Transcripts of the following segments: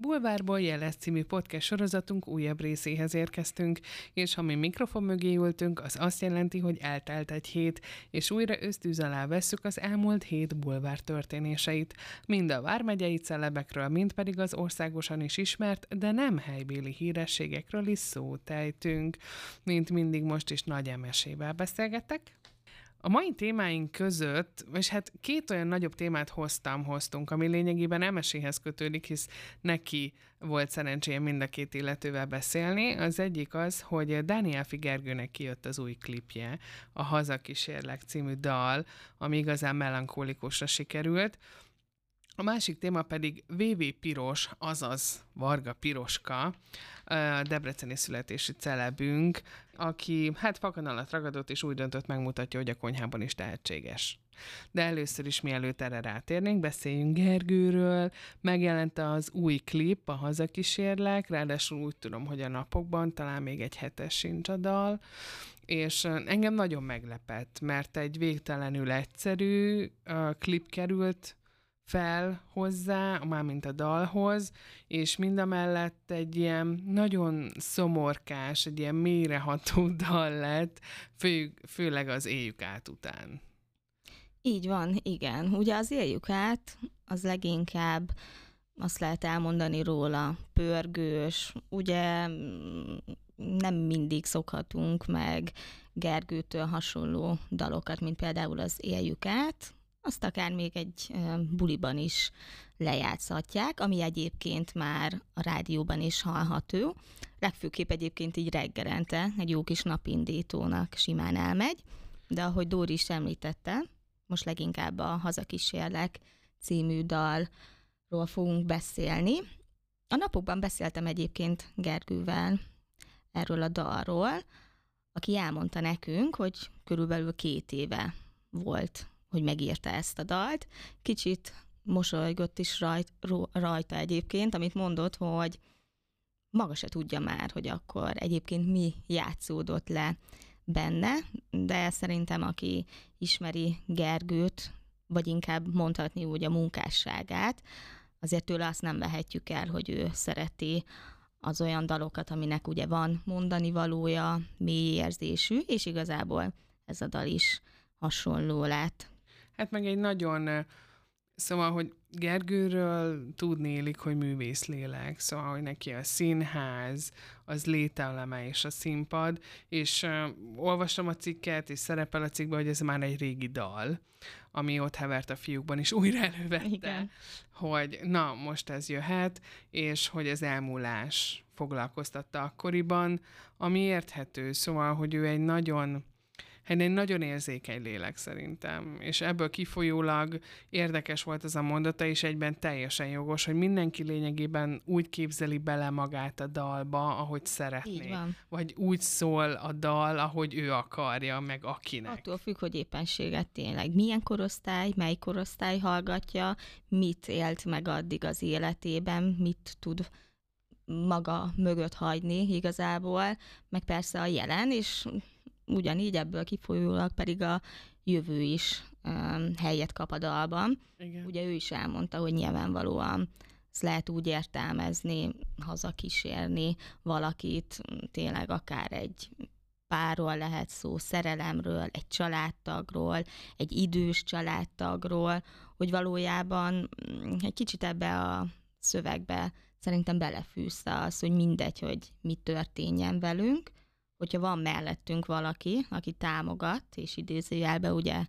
Bulvárból jeles című podcast sorozatunk újabb részéhez érkeztünk, és ha mi mikrofon mögé ültünk, az azt jelenti, hogy eltelt egy hét, és újra ösztűz alá vesszük az elmúlt hét bulvár történéseit. Mind a vármegyei celebekről, mind pedig az országosan is ismert, de nem helybéli hírességekről is szót ejtünk. Mint mindig most is nagy emesével beszélgetek. A mai témáink között, és hát két olyan nagyobb témát hoztam, hoztunk, ami lényegében emeséhez kötődik, hisz neki volt szerencséje mind a két illetővel beszélni. Az egyik az, hogy Daniel Figergőnek kijött az új klipje, a Hazakísérlek című dal, ami igazán melankolikusra sikerült. A másik téma pedig VV Piros, azaz Varga Piroska, debreceni születési celebünk, aki hát fakanalat ragadott, és úgy döntött megmutatja, hogy a konyhában is tehetséges. De először is, mielőtt erre rátérnénk, beszéljünk Gergőről. Megjelent az új klip, a Hazakísérlek, ráadásul úgy tudom, hogy a napokban talán még egy hetes sincs a dal, és engem nagyon meglepett, mert egy végtelenül egyszerű klip került fel hozzá, mármint a dalhoz, és mind a mellett egy ilyen nagyon szomorkás, egy ilyen mélyreható dal lett, fő, főleg az éjjük át után. Így van, igen. Ugye az éljük át, az leginkább azt lehet elmondani róla, pörgős, ugye mm, nem mindig szokhatunk meg Gergőtől hasonló dalokat, mint például az Éljük át, azt akár még egy buliban is lejátszhatják, ami egyébként már a rádióban is hallható. Legfőképp egyébként így reggelente egy jó kis napindítónak simán elmegy, de ahogy Dóri is említette, most leginkább a Hazakísérlek című dalról fogunk beszélni. A napokban beszéltem egyébként Gergővel erről a dalról, aki elmondta nekünk, hogy körülbelül két éve volt hogy megírta ezt a dalt. Kicsit mosolygott is rajt, rajta egyébként, amit mondott, hogy maga se tudja már, hogy akkor egyébként mi játszódott le benne, de szerintem aki ismeri Gergőt, vagy inkább mondhatni úgy a munkásságát, azért tőle azt nem vehetjük el, hogy ő szereti az olyan dalokat, aminek ugye van mondani valója, mély érzésű, és igazából ez a dal is hasonló lett. Hát meg egy nagyon, szóval, hogy Gergőről tudnélik, hogy művész lélek, szóval, hogy neki a színház, az lételeme és a színpad, és uh, olvastam a cikket, és szerepel a cikkben, hogy ez már egy régi dal, ami ott hevert a fiúkban is újra elővette, Igen. hogy na, most ez jöhet, és hogy az elmúlás foglalkoztatta akkoriban, ami érthető, szóval, hogy ő egy nagyon Hát egy nagyon érzékeny lélek szerintem, és ebből kifolyólag érdekes volt ez a mondata, és egyben teljesen jogos, hogy mindenki lényegében úgy képzeli bele magát a dalba, ahogy szeretné. Vagy úgy szól a dal, ahogy ő akarja, meg akinek. Attól függ, hogy éppenséget tényleg milyen korosztály, mely korosztály hallgatja, mit élt meg addig az életében, mit tud maga mögött hagyni igazából, meg persze a jelen, és ugyanígy ebből kifolyólag pedig a jövő is um, helyet kap a dalban. Igen. Ugye ő is elmondta, hogy nyilvánvalóan ezt lehet úgy értelmezni, hazakísérni valakit, tényleg akár egy párról lehet szó, szerelemről, egy családtagról, egy idős családtagról, hogy valójában mm, egy kicsit ebbe a szövegbe szerintem belefűzte az, hogy mindegy, hogy mi történjen velünk, hogyha van mellettünk valaki, aki támogat, és idézőjelbe ugye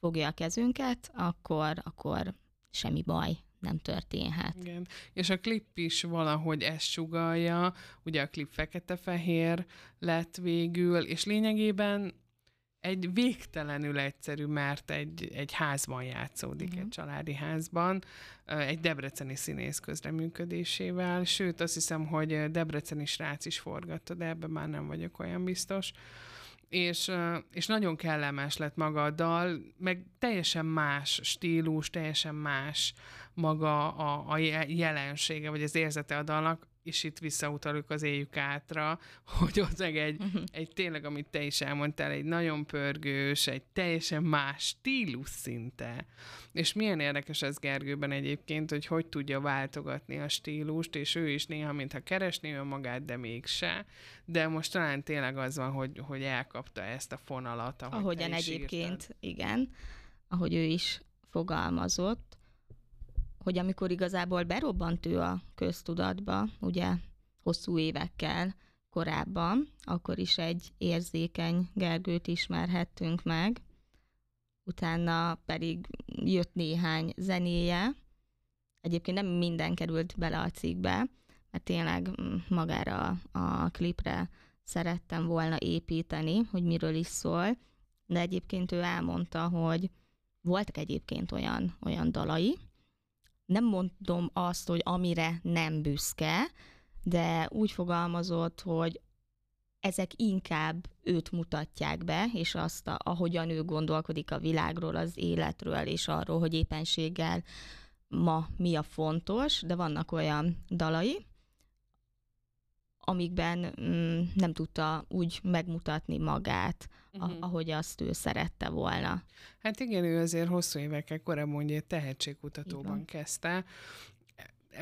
fogja a kezünket, akkor, akkor semmi baj nem történhet. Igen, és a klip is valahogy ezt sugalja, ugye a klip fekete-fehér lett végül, és lényegében egy végtelenül egyszerű, mert egy, egy házban játszódik, uh-huh. egy családi házban, egy debreceni színész közreműködésével, sőt azt hiszem, hogy debreceni srác is forgatta, de ebben már nem vagyok olyan biztos. És, és nagyon kellemes lett maga a dal, meg teljesen más stílus, teljesen más maga a, a jelensége, vagy az érzete a dalnak, és itt visszautaljuk az éjjük átra, hogy ott meg egy, uh-huh. egy tényleg, amit te is elmondtál, egy nagyon pörgős, egy teljesen más stílus szinte. És milyen érdekes ez Gergőben egyébként, hogy hogy tudja váltogatni a stílust, és ő is néha, mintha keresné önmagát, de mégse. De most talán tényleg az van, hogy, hogy elkapta ezt a fonalat, ahogy Ahogyan egyébként, írtad. igen, ahogy ő is fogalmazott, hogy amikor igazából berobbant ő a köztudatba, ugye hosszú évekkel korábban, akkor is egy érzékeny Gergőt ismerhettünk meg, utána pedig jött néhány zenéje, egyébként nem minden került bele a cikkbe, mert tényleg magára a klipre szerettem volna építeni, hogy miről is szól, de egyébként ő elmondta, hogy voltak egyébként olyan, olyan dalai, nem mondom azt, hogy amire nem büszke, de úgy fogalmazott, hogy ezek inkább őt mutatják be, és azt, a, ahogyan ő gondolkodik a világról, az életről, és arról, hogy éppenséggel ma mi a fontos, de vannak olyan dalai, amikben mm, nem tudta úgy megmutatni magát, uh-huh. ahogy azt ő szerette volna. Hát igen, ő azért hosszú évekkel korábban mondja, tehetségkutatóban kezdte.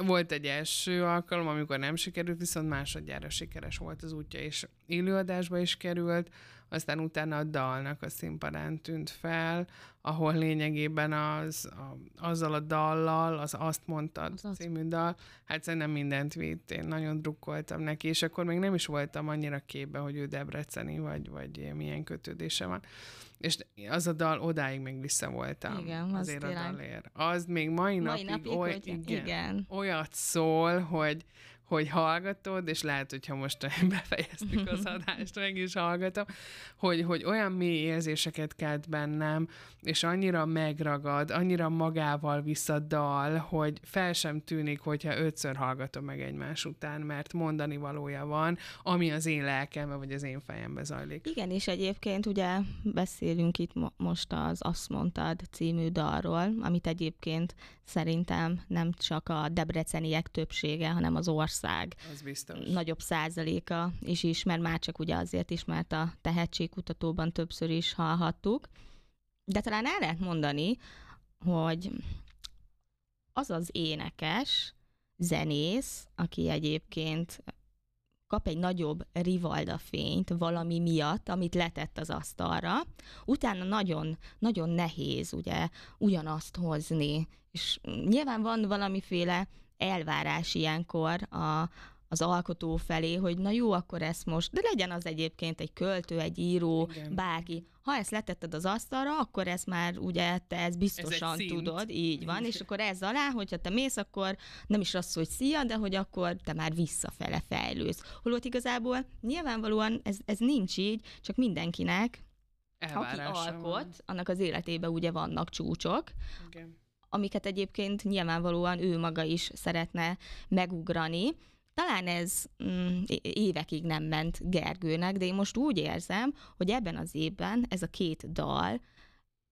Volt egy első alkalom, amikor nem sikerült, viszont másodjára sikeres volt az útja, és élőadásba is került, aztán utána a dalnak a színpadán tűnt fel, ahol lényegében az, a, azzal a dallal, az Azt mondtad az című dal, hát szerintem mindent vitt, én nagyon drukkoltam neki, és akkor még nem is voltam annyira képbe, hogy ő debreceni, vagy, vagy milyen kötődése van. És az a dal, odáig még vissza voltam. Igen, azért az a dalért. Az még mai, mai napig, napig oly, igen, igen. olyat szól, hogy, hogy hallgatod, és lehet, hogyha most befejeztük az adást, meg is hallgatom, hogy, hogy olyan mély érzéseket kelt bennem, és annyira megragad, annyira magával vissza dal, hogy fel sem tűnik, hogyha ötször hallgatom meg egymás után, mert mondani valója van, ami az én lelkembe, vagy az én fejembe zajlik. Igen, és egyébként ugye beszélünk itt mo- most az Azt mondtad című dalról, amit egyébként szerintem nem csak a debreceniek többsége, hanem az ország ország Az biztos. nagyobb százaléka is ismer, már csak ugye azért is, mert a tehetségkutatóban többször is hallhattuk. De talán el lehet mondani, hogy az az énekes, zenész, aki egyébként kap egy nagyobb rivalda fényt valami miatt, amit letett az asztalra, utána nagyon, nagyon nehéz ugye ugyanazt hozni, és nyilván van valamiféle elvárás ilyenkor a, az alkotó felé, hogy na jó, akkor ezt most, de legyen az egyébként egy költő, egy író, Igen. bárki. Ha ezt letetted az asztalra, akkor ezt már ugye te ezt biztosan ez tudod, így van, és akkor ez alá, hogyha te mész, akkor nem is az, hogy szia, de hogy akkor te már visszafele fejlősz. Holott igazából nyilvánvalóan ez, ez nincs így, csak mindenkinek, aki alkot, van. annak az életében ugye vannak csúcsok, Igen amiket egyébként nyilvánvalóan ő maga is szeretne megugrani. Talán ez mm, évekig nem ment Gergőnek, de én most úgy érzem, hogy ebben az évben ez a két dal,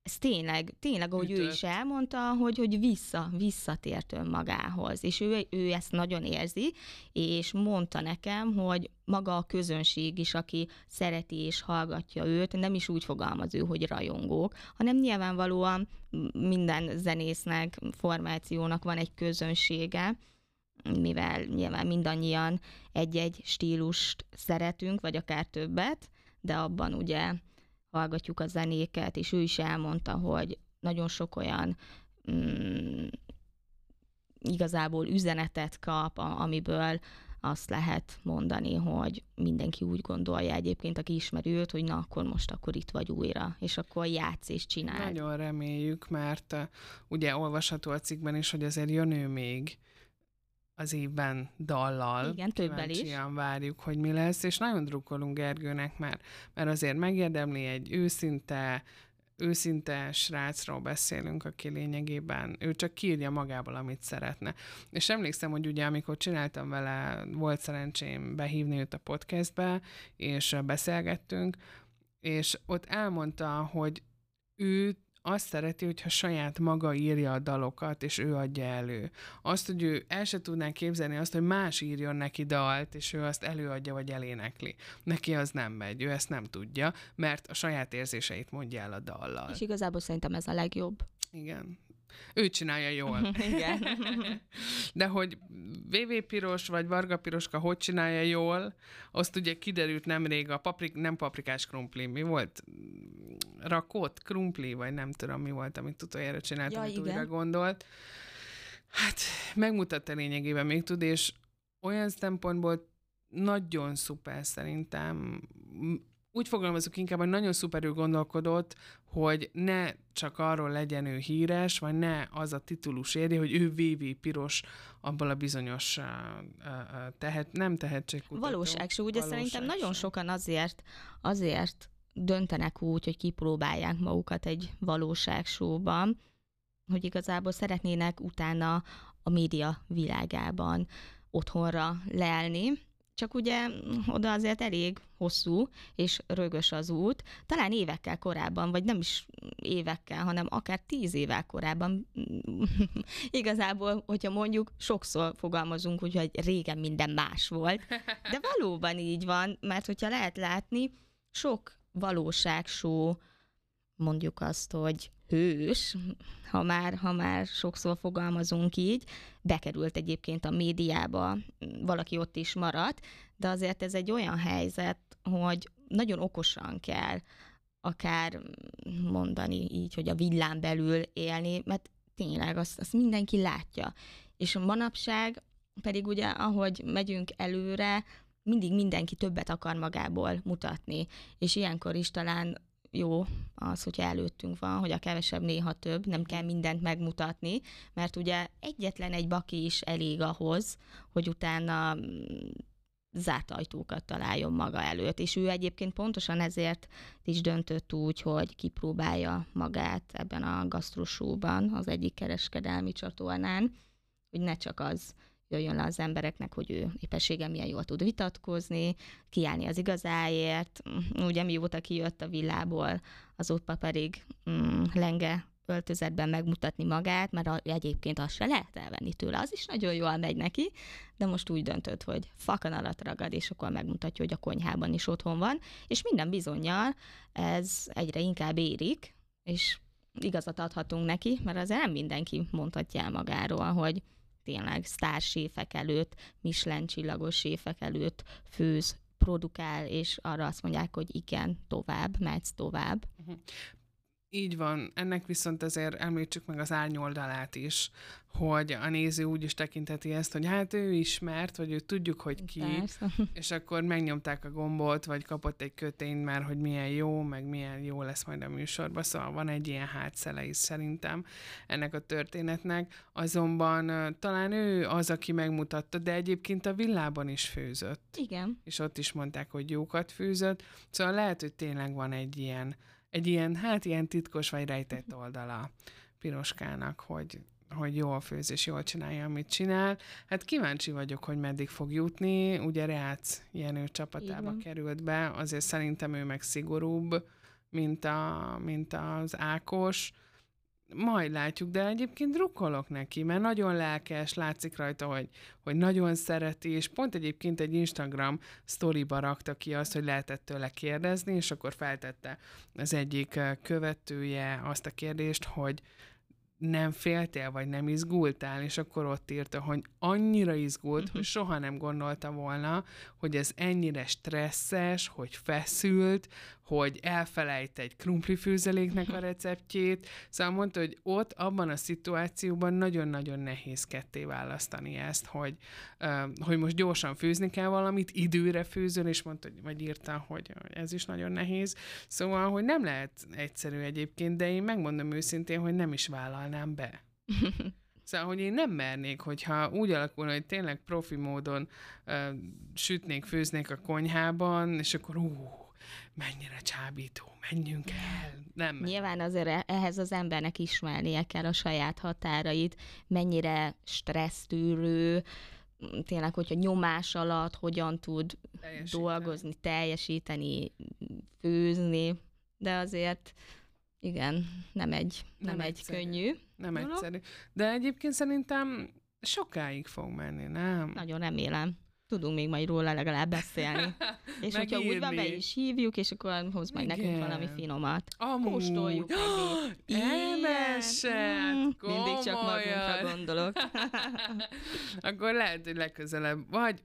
ez tényleg, tényleg, ahogy Ütött. ő is elmondta, hogy, hogy vissza, visszatért önmagához, és ő, ő ezt nagyon érzi, és mondta nekem, hogy maga a közönség is, aki szereti és hallgatja őt, nem is úgy fogalmaz ő, hogy rajongók, hanem nyilvánvalóan minden zenésznek, formációnak van egy közönsége, mivel nyilván mindannyian egy-egy stílust szeretünk, vagy akár többet, de abban ugye hallgatjuk a zenéket, és ő is elmondta, hogy nagyon sok olyan mm, igazából üzenetet kap, amiből azt lehet mondani, hogy mindenki úgy gondolja egyébként, aki ismeri őt, hogy na, akkor most akkor itt vagy újra, és akkor játsz és csinál. Nagyon reméljük, mert ugye olvasható a cikkben is, hogy azért jön ő még az évben dallal. Igen, többel is. várjuk, hogy mi lesz, és nagyon drukkolunk Gergőnek, mert, mert azért megérdemli egy őszinte, őszinte srácról beszélünk, aki lényegében ő csak kírja magából, amit szeretne. És emlékszem, hogy ugye amikor csináltam vele, volt szerencsém behívni őt a podcastbe, és beszélgettünk, és ott elmondta, hogy ő azt szereti, hogyha saját maga írja a dalokat, és ő adja elő. Azt, hogy ő el se tudná képzelni azt, hogy más írjon neki dalt, és ő azt előadja, vagy elénekli. Neki az nem megy, ő ezt nem tudja, mert a saját érzéseit mondja el a dallal. És igazából szerintem ez a legjobb. Igen, ő csinálja jól. Igen. De hogy VV Piros vagy Varga Piroska hogy csinálja jól, azt ugye kiderült nemrég a paprik, nem paprikás krumpli, mi volt? Rakott krumpli, vagy nem tudom mi volt, amit utoljára csinált, Ja, amit igen. újra gondolt. Hát megmutatta lényegében még tud, és olyan szempontból nagyon szuper szerintem. Úgy fogalmazok inkább, hogy nagyon szuperül gondolkodott, hogy ne csak arról legyen ő híres, vagy ne az a titulus érje, hogy ő VV Piros abból a bizonyos uh, uh, tehet, nem tehetségkutató. Valóságsó, ugye szerintem nagyon sokan azért, azért döntenek úgy, hogy kipróbálják magukat egy valóságsóban, hogy igazából szeretnének utána a média világában otthonra leelni, csak ugye oda azért elég hosszú és rögös az út. Talán évekkel korábban, vagy nem is évekkel, hanem akár tíz évvel korábban igazából, hogyha mondjuk sokszor fogalmazunk, úgy, hogy régen minden más volt, de valóban így van, mert hogyha lehet látni, sok valóságsó, mondjuk azt, hogy hős, ha már, ha már sokszor fogalmazunk így, bekerült egyébként a médiába, valaki ott is maradt, de azért ez egy olyan helyzet, hogy nagyon okosan kell akár mondani így, hogy a villám belül élni, mert tényleg azt, azt mindenki látja. És manapság pedig ugye, ahogy megyünk előre, mindig mindenki többet akar magából mutatni, és ilyenkor is talán jó az, hogyha előttünk van, hogy a kevesebb néha több, nem kell mindent megmutatni, mert ugye egyetlen egy baki is elég ahhoz, hogy utána mm, zárt ajtókat találjon maga előtt, és ő egyébként pontosan ezért is döntött úgy, hogy kipróbálja magát ebben a gasztrosóban, az egyik kereskedelmi csatornán, hogy ne csak az jöjjön le az embereknek, hogy ő épessége milyen jól tud vitatkozni, kiállni az igazáért. Ugye mióta kijött a villából, azóta pedig mm, lenge öltözetben megmutatni magát, mert a, egyébként azt se lehet elvenni tőle, az is nagyon jól megy neki, de most úgy döntött, hogy fakan alatt ragad, és akkor megmutatja, hogy a konyhában is otthon van, és minden bizonyal ez egyre inkább érik, és igazat adhatunk neki, mert azért nem mindenki mondhatja el magáról, hogy tényleg sztárséfek előtt, Michelin csillagos séfek előtt főz, produkál, és arra azt mondják, hogy igen, tovább, mehetsz tovább. Így van, ennek viszont azért említsük meg az árnyoldalát is, hogy a néző úgy is tekintheti ezt, hogy hát ő ismert, vagy ő tudjuk, hogy ki, Persze. és akkor megnyomták a gombot, vagy kapott egy kötényt már, hogy milyen jó, meg milyen jó lesz majd a műsorban, szóval van egy ilyen hátszele is szerintem ennek a történetnek, azonban talán ő az, aki megmutatta, de egyébként a villában is főzött Igen. és ott is mondták, hogy jókat fűzött. Szóval lehet, hogy tényleg van egy ilyen, egy ilyen, hát ilyen titkos vagy rejtett oldala Piroskának, hogy, hogy jól főz és jól csinálja, amit csinál. Hát kíváncsi vagyok, hogy meddig fog jutni. Ugye Reác Jenő csapatába van. került be, azért szerintem ő meg szigorúbb, mint, a, mint az Ákos. Majd látjuk, de egyébként drukkolok neki, mert nagyon lelkes, látszik rajta, hogy, hogy nagyon szereti, és pont egyébként egy Instagram sztoriba rakta ki azt, hogy lehetett tőle kérdezni, és akkor feltette az egyik követője azt a kérdést, hogy nem féltél, vagy nem izgultál, és akkor ott írta, hogy annyira izgult, hogy soha nem gondolta volna, hogy ez ennyire stresszes, hogy feszült, hogy elfelejt egy krumplifőzeléknek a receptjét. Szóval mondta, hogy ott, abban a szituációban nagyon-nagyon nehéz ketté választani ezt, hogy, hogy most gyorsan főzni kell valamit, időre főzöl, és mondta, vagy írta, hogy ez is nagyon nehéz. Szóval, hogy nem lehet egyszerű egyébként, de én megmondom őszintén, hogy nem is vállalnám be. Szóval, hogy én nem mernék, hogyha úgy alakulna, hogy tényleg profi módon ö, sütnék, főznék a konyhában, és akkor ú, mennyire csábító, menjünk el. Nem. Nyilván azért e- ehhez az embernek ismernie kell a saját határait, mennyire stressztűrő, tényleg, hogyha nyomás alatt hogyan tud teljesíteni. dolgozni, teljesíteni, főzni, de azért igen, nem egy, nem, Nem egy egyszerű. könnyű. Nem dolog. egyszerű. De egyébként szerintem sokáig fog menni, nem? Nagyon remélem. Tudunk még majd róla legalább beszélni. És Meg hogyha úgy van, be írni. is hívjuk, és akkor hoz majd nekünk Igen. valami finomat. Amúgy. Kóstoljuk meg még. Elmeset, Mm, Mindig csak magunkra gondolok. Akkor lehet, hogy legközelebb, vagy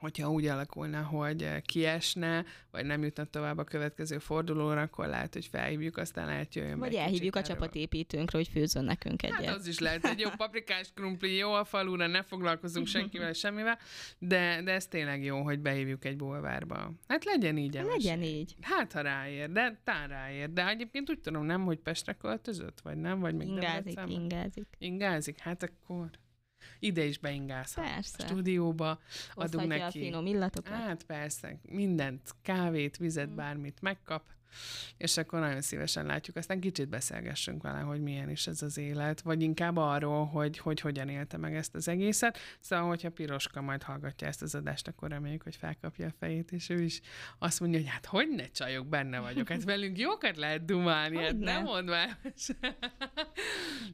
hogyha úgy alakulna, hogy eh, kiesne, vagy nem jutna tovább a következő fordulóra, akkor lehet, hogy felhívjuk, aztán lehet jöjjön Vagy elhívjuk a csapatépítőnkre, hogy főzzön nekünk egyet. Hát az is lehet, egy jó paprikás krumpli, jó a falura, ne foglalkozunk senkivel, semmivel, de, de ez tényleg jó, hogy behívjuk egy bulvárba. Hát legyen így, Emes. Legyen így. Hát, ha ráér, de tán ráér. De egyébként úgy tudom, nem, hogy Pestre költözött, vagy nem, vagy még Ingázik, Debrecenbe? ingázik. Ingázik? Hát akkor ide is beingázhat. Persze. A stúdióba adunk Hozhatja a neki. finom illatokat. Hát persze, mindent, kávét, vizet, Mm. bármit megkap, és akkor nagyon szívesen látjuk. Aztán kicsit beszélgessünk vele, hogy milyen is ez az élet, vagy inkább arról, hogy, hogy hogyan élte meg ezt az egészet. Szóval, hogyha Piroska majd hallgatja ezt az adást, akkor reméljük, hogy felkapja a fejét, és ő is azt mondja, hogy hát hogy ne csajok, benne vagyok. Hát velünk jókat lehet dumálni, hát Hogyne. nem mondd már.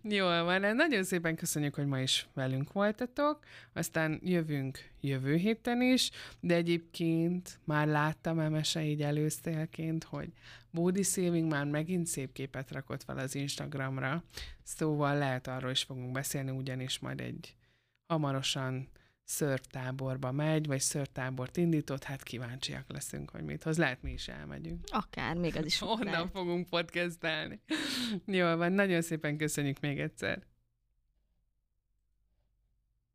Jól van, hát nagyon szépen köszönjük, hogy ma is velünk voltatok, aztán jövünk jövő héten is, de egyébként már láttam Emese így előszélként, hogy Bódi Saving már megint szép képet rakott fel az Instagramra, szóval lehet arról is fogunk beszélni, ugyanis majd egy hamarosan szörtáborba megy, vagy szörtábort indított, hát kíváncsiak leszünk, hogy mit hoz. Lehet mi is elmegyünk. Akár, még az is Onnan lehet. fogunk podcastelni. Jól van, nagyon szépen köszönjük még egyszer.